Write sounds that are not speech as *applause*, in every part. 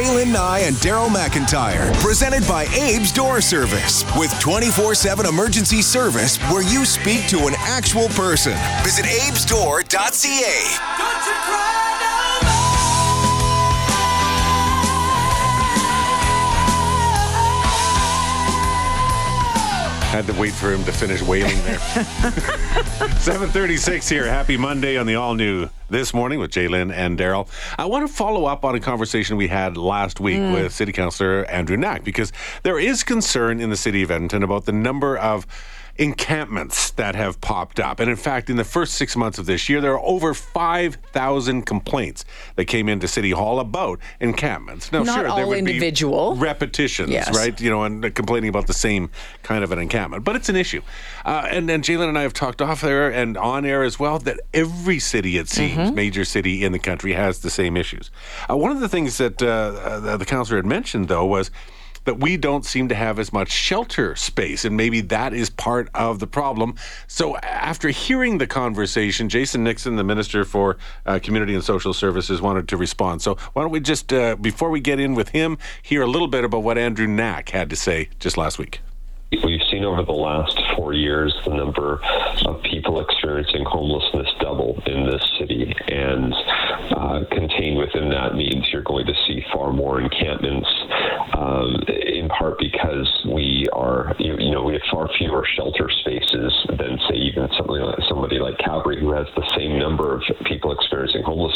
Jaylen Nye and Daryl McIntyre. Presented by Abe's Door Service with 24 7 emergency service where you speak to an actual person. Visit abesdoor.ca. Had to wait for him to finish wailing there. *laughs* 736 here. Happy Monday on the all new this morning with Jaylen and Daryl. I want to follow up on a conversation we had last week mm. with City Councillor Andrew Knack because there is concern in the city of Edmonton about the number of encampments that have popped up. And in fact, in the first six months of this year, there are over 5,000 complaints that came into City Hall about encampments. Now, Not sure, there all would individual. be repetitions, Yes. right? You know, and complaining about the same kind of an encampment. But it's an issue. Uh, and then Jalen and I have talked off there and on air as well that every city, it seems, Mm-hmm. major city in the country has the same issues. Uh, one of the things that uh, uh, the councillor had mentioned, though, was that we don't seem to have as much shelter space, and maybe that is part of the problem. So, after hearing the conversation, Jason Nixon, the Minister for uh, Community and Social Services, wanted to respond. So, why don't we just, uh, before we get in with him, hear a little bit about what Andrew Knack had to say just last week. Seen over the last four years the number of people experiencing homelessness double in this city, and uh, contained within that means you're going to see far more encampments. Um, in part because we are, you, you know, we have far fewer shelter spaces than, say, even somebody like, somebody like Calgary, who has the same number of people experiencing homelessness,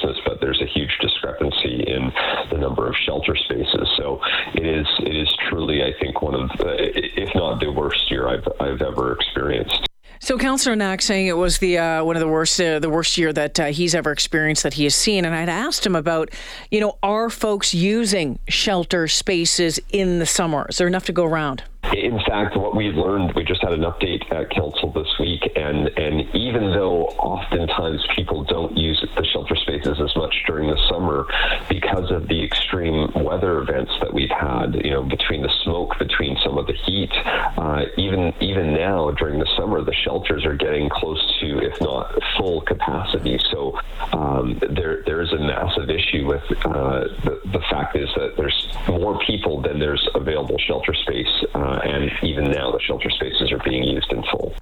there's a huge discrepancy in the number of shelter spaces. So it is, it is truly, I think, one of, the, if not the worst year I've, I've ever experienced. So, Councillor Knack saying it was the uh, one of the worst, uh, the worst year that uh, he's ever experienced that he has seen, and I'd asked him about, you know, are folks using shelter spaces in the summer? Is there enough to go around? In fact, what we learned, we just had an update at council this week, and and even though oftentimes people don't use the shelter spaces as much during the summer because of the extreme weather events that we've had, you know, between the smoke, between some of the heat, uh, even even now during the summer, the shelters are getting close to, if not full capacity. So um, there there is a massive issue with uh, the the fact is that there's more people than there's available shelter space. Uh, and even now, the shelter spaces are being used in full.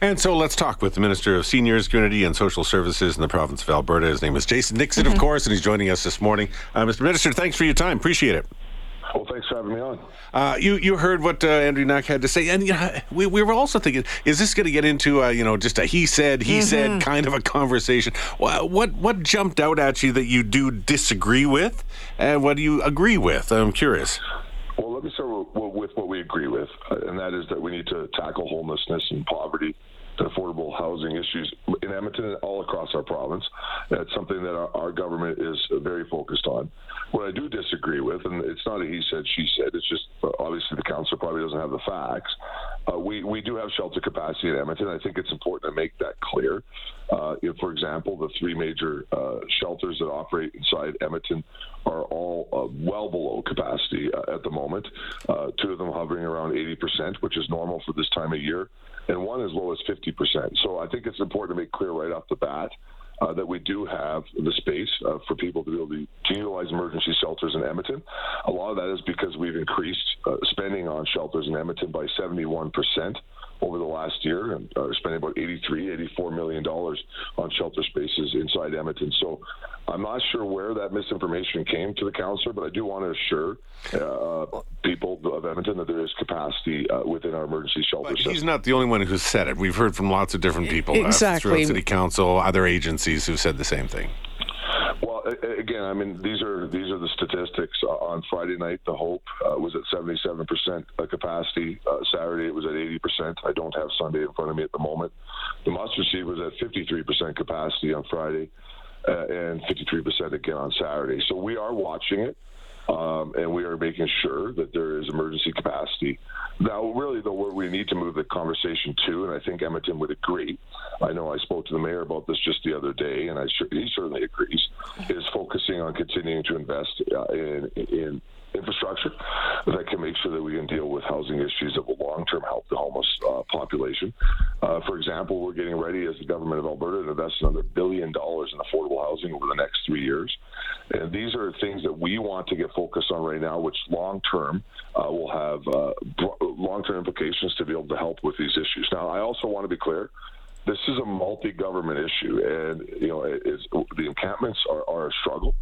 And so let's talk with the Minister of Seniors, Community and Social Services in the province of Alberta. His name is Jason Nixon, of course, and he's joining us this morning. Uh, Mr. Minister, thanks for your time. Appreciate it. Well, thanks for having me on. Uh, you you heard what uh, Andrew Knack had to say, and you know, we we were also thinking, is this going to get into uh, you know just a he said he said kind of a conversation? Wha- What what jumped out at you that you do disagree with, and what do you agree with? I'm curious. Well, let me start with, what we agree with, uh, and that is that we need to tackle homelessness and poverty, affordable housing issues in Edmonton and all across our province. That's something that our, our government is very focused on. What I do disagree with, and it's not a he said, she said, it's just obviously the council probably doesn't have the facts. Uh, we, we do have shelter capacity in Edmonton. I think it's important to make that clear. Uh, if, for example, the three major uh, shelters that operate inside Edmonton are all uh, well below capacity uh, at the moment. Uh, two of them hovering around 80%, which is normal for this time of year, and one as low as 50%. So I think it's important to make clear right off the bat. Uh, that we do have the space uh, for people to be able to, to utilize emergency shelters in Edmonton. A lot of that is because we've increased uh, spending on shelters in Edmonton by 71 percent over the last year and uh, spending about 83, 84 million dollars on shelter spaces inside Edmonton. So I'm not sure where that misinformation came to the councillor, but I do want to assure uh, people of Edmonton that there is capacity uh, within our emergency shelter But system. he's not the only one who said it. We've heard from lots of different people uh, Exactly. throughout City Council, other agencies who've said the same thing. Again, I mean, these are these are the statistics. Uh, on Friday night, the Hope uh, was at 77% capacity. Uh, Saturday, it was at 80%. I don't have Sunday in front of me at the moment. The Mustard Seed was at 53% capacity on Friday, uh, and 53% again on Saturday. So we are watching it. Um, and we are making sure that there is emergency capacity. Now, really, though, where we need to move the conversation to, and I think Edmonton would agree. I know I spoke to the mayor about this just the other day, and I he certainly agrees. Is focusing on continuing to invest uh, in in infrastructure that can make sure that we can deal with housing issues that will long-term help the homeless uh, population. Uh, for example, we're getting ready as the government of Alberta to invest another billion dollars in affordable housing over the next three years. And these are things that we want to get focused on right now, which long term uh, will have uh, long term implications to be able to help with these issues. Now, I also want to be clear this is a multi-government issue, and you know, the encampments are, are a struggle.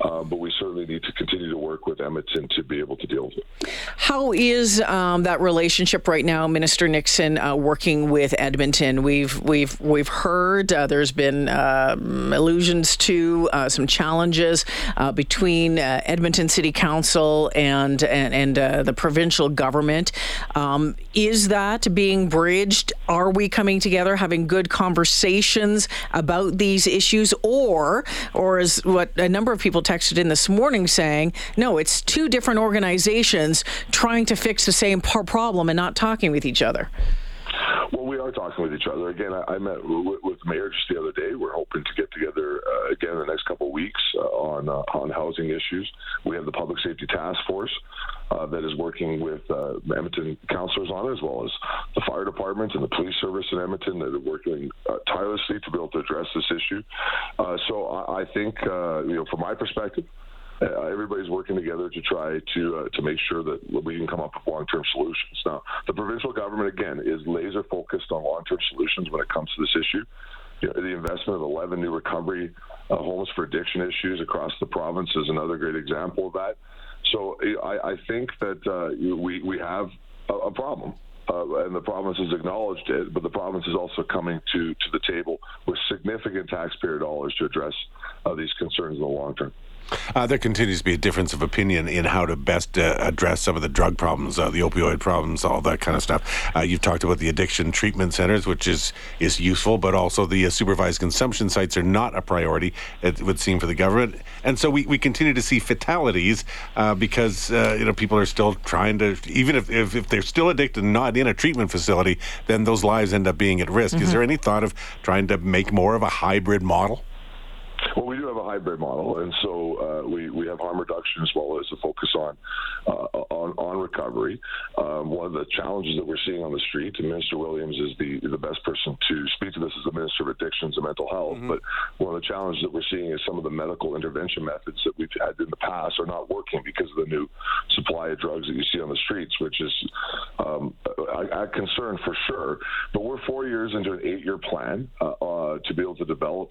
Uh, but we certainly need to continue to work with Edmonton to be able to deal with it. How is um, that relationship right now, Minister Nixon, uh, working with Edmonton? We've we've we've heard uh, there's been um, allusions to uh, some challenges uh, between uh, Edmonton City Council and and, and the provincial government. Um, is that being bridged? Are we coming together, having good conversations about these issues, or or is what a number of people texted in this morning saying, no, it's two different organizations trying to fix the same problem and not talking with each other. Well, we are talking with each other. Again, I, I met with, with mayor just the other day. We're hoping to get together uh, again in the next couple of weeks uh, on uh, on housing issues. We have the public safety task force uh, that is working with uh, Edmonton councillors on it, as well as the fire department and the police service in Edmonton that are working tirelessly to be able to address this issue. so I, I think, you know, from my perspective uh, everybody's working together to try to uh, to make sure that we can come up with long-term solutions. Now, the provincial government again is laser focused on long-term solutions when it comes to this issue. You know, the investment of 11 new recovery uh, homes for addiction issues across the province is another great example of that. So I, I think that uh, we we have a, a problem. Uh, and the province has acknowledged it, but the province is also coming to, to the table with significant taxpayer dollars to address uh, these concerns in the long term. Uh, there continues to be a difference of opinion in how to best uh, address some of the drug problems, uh, the opioid problems, all that kind of stuff. Uh, you've talked about the addiction treatment centers, which is is useful, but also the uh, supervised consumption sites are not a priority. It would seem for the government, and so we, we continue to see fatalities uh, because you know people are still trying to even if, if, if they're still addicted and not in a treatment facility, then those lives end up being at risk. Mm-hmm. Is there any thought of trying to make more of a hybrid model? Well, we do have a hybrid model, and so uh, we we have harm reduction as well as a focus on uh, on, on recovery. Um, one of the challenges that we're seeing on the street, and Minister Williams is the the best person to speak to this as the Minister of Addictions and Mental Health. Mm-hmm. But one of the challenges that we're seeing is some of the medical intervention methods that we've had in the past are not working because of the new supply of drugs that you see on the streets, which is um, a, a concern for sure. But we're four years into an eight-year plan uh, uh, to be able to develop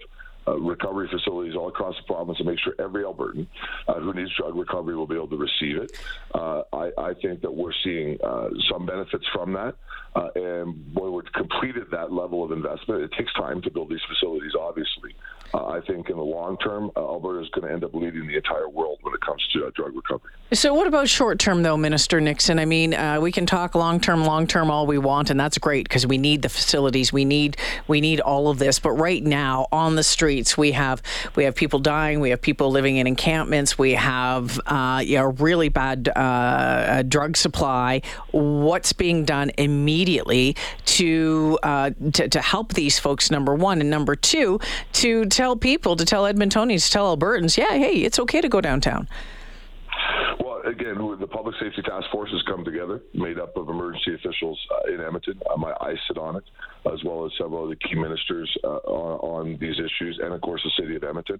recovery facilities all across the province to make sure every Albertan uh, who needs drug recovery will be able to receive it. Uh, I, I, think that we're seeing uh, some benefits from that. Uh, and when we've completed that level of investment, it takes time to build these facilities, obviously. Uh, I think in the long term, uh, Alberta is going to end up leading the entire world when it comes to uh, drug recovery. So, what about short term, though, Minister Nixon? I mean, uh, we can talk long term, long term all we want, and that's great because we need the facilities, we need we need all of this. But right now, on the streets, we have we have people dying, we have people living in encampments, we have uh, you know, really bad uh, drug supply. What's being done immediately to, to to help these folks? Number one, and number two, to tell people, to tell Edmontonians, to tell Albertans, yeah, hey, it's okay to go downtown? Well, again, the Public Safety Task Force has come together, made up of emergency officials uh, in Edmonton. Um, I, I, sit on it, as well as several of the key ministers uh, on, on, these issues, and of course the City of Edmonton,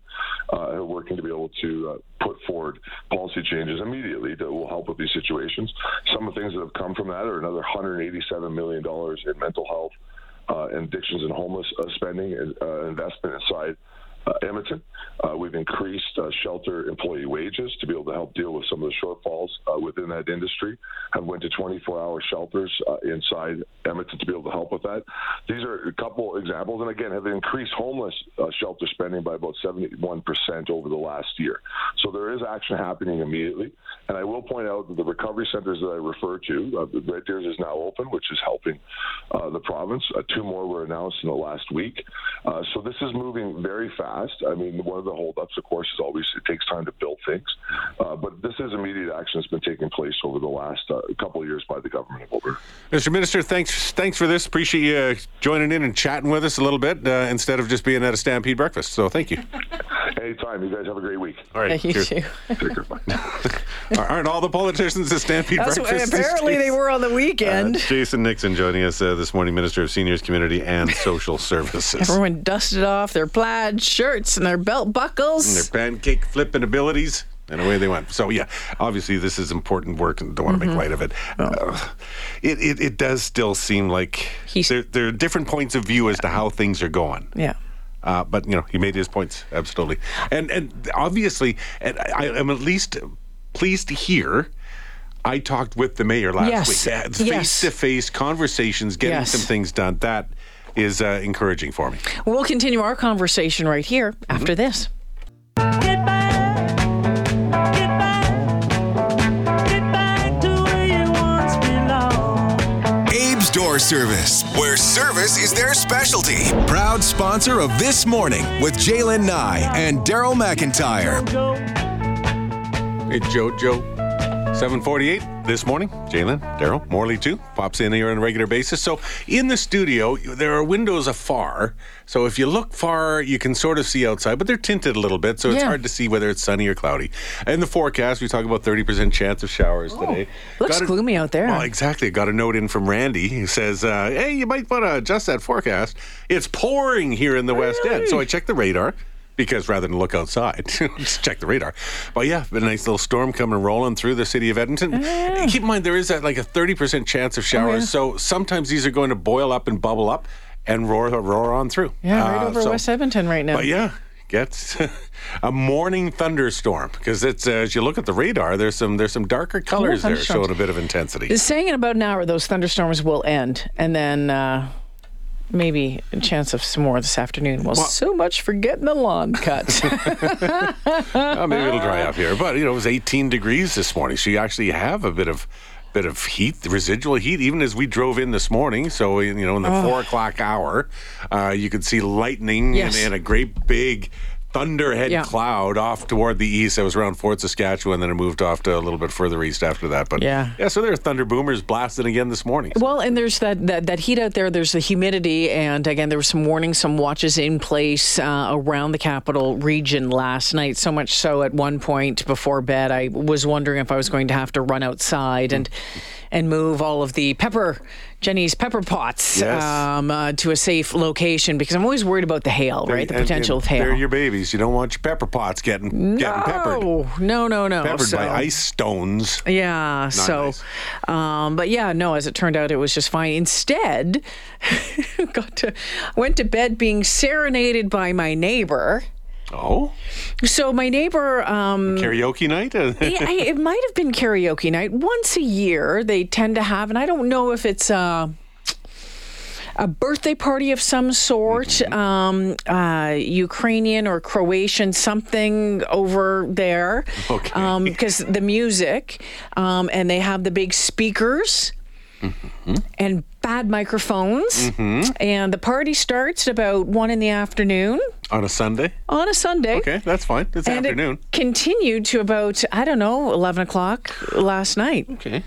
uh, are working to be able to uh, put forward policy changes immediately that will help with these situations. Some of the things that have come from that are another $187 million in mental health and addictions and homeless uh, spending uh, investment inside uh, Edmonton. Uh, we've increased uh, shelter employee wages to be able to help deal with some of the shortfalls uh, within that industry. Have went to 24-hour shelters uh, inside Edmonton to be able to help with that. These are a couple examples, and again, have increased homeless uh, shelter spending by about 71% over the last year. So there is action happening immediately. And I will point out that the recovery centers that I refer to, the Red Deers is now open, which is helping the province. two more were announced in the last week. so this is moving very fast. I mean, one of the holdups, of course, is always it takes time to build things. Uh, but this is immediate action that's been taking place over the last uh, couple of years by the government of Alberta. Mr. Minister, thanks thanks for this. Appreciate you uh, joining in and chatting with us a little bit uh, instead of just being at a Stampede breakfast. So thank you. *laughs* hey, Anytime. You guys have a great week. All right. You cheers. too. Take care. Bye. *laughs* Aren't all the politicians at Stampede That's Breakfast? what, apparently they were on the Uh, weekend. Jason Nixon joining us uh, this morning, Minister of Seniors, Community, and Social Services. Everyone dusted off their plaid shirts and their belt buckles. And their pancake flipping abilities, and away they went. So yeah, obviously this is important work, and don't want to Mm-hmm. make light of it. Oh. Uh, it, it. It does still seem like there, there are different points of view as to how things are going. yeah. Uh, but you know, he made his points absolutely, and and obviously, and I, am at least pleased to hear. I talked with the mayor last Yes. week. Face to face conversations, getting Yes. some things done. That is uh, encouraging for me. We'll continue our conversation right here Mm-hmm. after this. Service, where service is their specialty. Proud sponsor of This Morning with Jalen Nye and Daryl McIntyre. Hey, Joe. 748 this morning. Jalen, Daryl, Morley too. Pops in here on a regular basis. So in the studio, there are windows afar. So if you look far, you can sort of see outside, but they're tinted a little bit, so it's Yeah. hard to see whether it's sunny or cloudy. In the forecast, we talk about 30% chance of showers today. Oh, looks Got a- gloomy out there. Well, exactly. Got a note in from Randy. He says, uh, hey, you might want to adjust that forecast. It's pouring here in the West End. So I checked the radar because rather than look outside, *laughs* just check the radar. But yeah, a nice little storm coming rolling through the city of Edmonton. Keep in mind, there is that like a 30% chance of showers. Oh, yeah. So sometimes these are going to boil up and bubble up and roar, roar on through. Yeah, right Uh, over so- West Edmonton right now. But yeah, gets *laughs* a morning thunderstorm because it's uh, as you look at the radar, there's some there's some darker colors there showing a bit of intensity. It's saying in about an hour those thunderstorms will end, and then uh, maybe a chance of some more this afternoon. Well, so much for getting the lawn cut. *laughs* Uh, maybe it'll dry up here, but you know it was 18 degrees this morning, so you actually have a bit of bit of heat, residual heat, even as we drove in this morning. So you know in the four o'clock hour, uh, you could see lightning Yes. and, and a great big thunderhead Yeah. cloud off toward the east. It was around Fort Saskatchewan, then it moved off to a little bit further east after that. But Yeah. yeah. So there are thunder boomers blasting again this morning. Well, and there's that, that, that heat out there. There's the humidity, and again, there were some warnings, some watches in place uh, around the capital region last night. So much so, at one point before bed, I was wondering if I was going to have to run outside and and move all of the pepper, Jenny's pepper pots, Yes. um, uh, to a safe location because I'm always worried about the hail, right? The potential and of hail. They're your babies. You don't want your pepper pots getting getting peppered. No, no, no, no. Peppered by ice stones. Yeah. so, nice. um, but yeah, no. As it turned out, it was just fine. Instead, *laughs* got to went to bed being serenaded by my neighbor. Oh, So my neighbor, um, karaoke night. *laughs* yeah, it might have been karaoke night once a year. They tend to have, and I don't know if it's a. A birthday party of some sort, um, uh, Ukrainian or Croatian, something over there. Okay. Um, because the music, um, and they have the big speakers and bad microphones. And the party starts at about one in the afternoon on a Sunday. on a Sunday. Okay, that's fine. It's And afternoon. it continued to about, I don't know, 11 o'clock last night. Okay.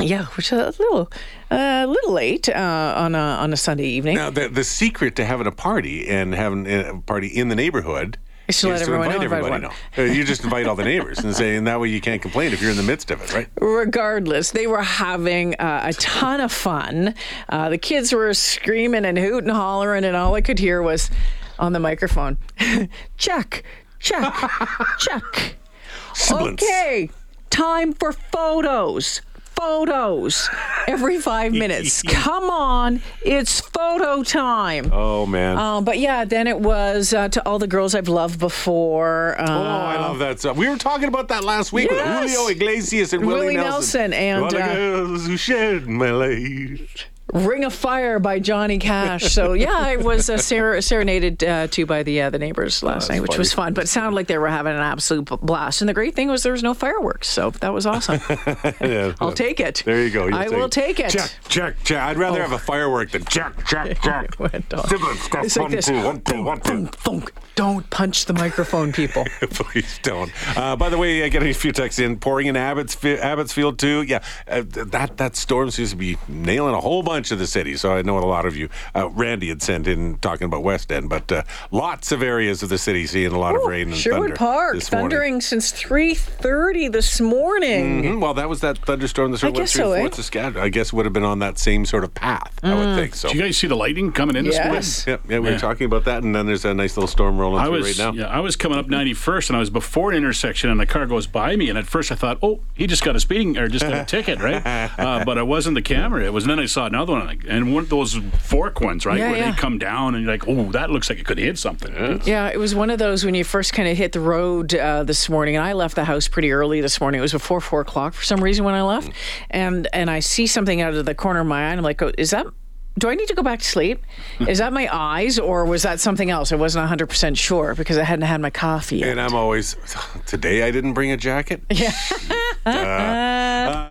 Yeah, which is a little, a little late uh, on a on a Sunday evening. Now, the the secret to having a party and having a party in the neighborhood Is to let everyone invite know, everybody everyone. know. Uh, You just invite all the neighbors and say, and that way you can't complain if you're in the midst of it, right? Regardless, they were having uh, a ton of fun. Uh, the kids were screaming and hooting and hollering, and all I could hear was on the microphone, *laughs* check, check, *laughs* check. Sibilance. Okay, time for photos. Photos every five *laughs* minutes. Come on, it's photo time. Oh man. Um, but yeah, then it was uh, to all the girls I've loved before. Uh, Oh, I love that stuff. We were talking about that last week Yes. with Julio Iglesias and Willie, Willie Nelson and, All the uh, girls who shed my light. Ring of Fire by Johnny Cash. So yeah, I was uh, ser- serenaded uh, to by the uh, the neighbors last night, which was fun. But it sounded like they were having an absolute blast. And the great thing was there was no fireworks, so that was awesome. *laughs* Yeah. *laughs* I'll take it. There you go. You'll I will take it. Check, check, check. I'd rather have a firework than check, *laughs* check, check. On. It's like this. two, one, two, one, two. Thunk. Don't punch the microphone, people. Please don't. Uh, by the way, uh, getting a few texts in, pouring in Abbottsfield, Abbottsfield too. Yeah, uh, that that storm seems to be nailing a whole bunch bunch of the city, So I know a lot of you. Uh, Randy had sent in talking about West End, but uh, lots of areas of the city seeing a lot of rain and Sherwood thunder Park, this thundering since 3:30 this morning. Mhm. Well, that was that thunderstorm that sort of I went guess through so, eh? Fort Saskatchewan. I guess would have been on that same sort of path. I Mm. would think so. Did you guys see the lightning coming in this morning? Yes. Yeah, yeah, we were talking about that, and then there's a nice little storm rolling I through was right now. yeah, I was coming up 91st, and I was before an intersection, and a car goes by me, and at first I thought, oh, he just got a speeding or just got a ticket, right? *laughs* Uh, but it wasn't the camera; it was. And then I saw another one, like, and one of those fork ones, right, Yeah, where yeah. they come down, and you're like, oh, that looks like it could hit something. Yeah, it was one of those when you first kind of hit the road uh, this morning, and I left the house pretty early this morning. It was before four o'clock for some reason when I left, and and I see something out of the corner of my eye, and I'm like, oh, is that? Do I need to go back to sleep? *laughs* Is that my eyes, or was that something else? I wasn't 100 percent sure because I hadn't had my coffee yet. And I'm always today. I didn't bring a jacket. Yeah. *laughs* *laughs*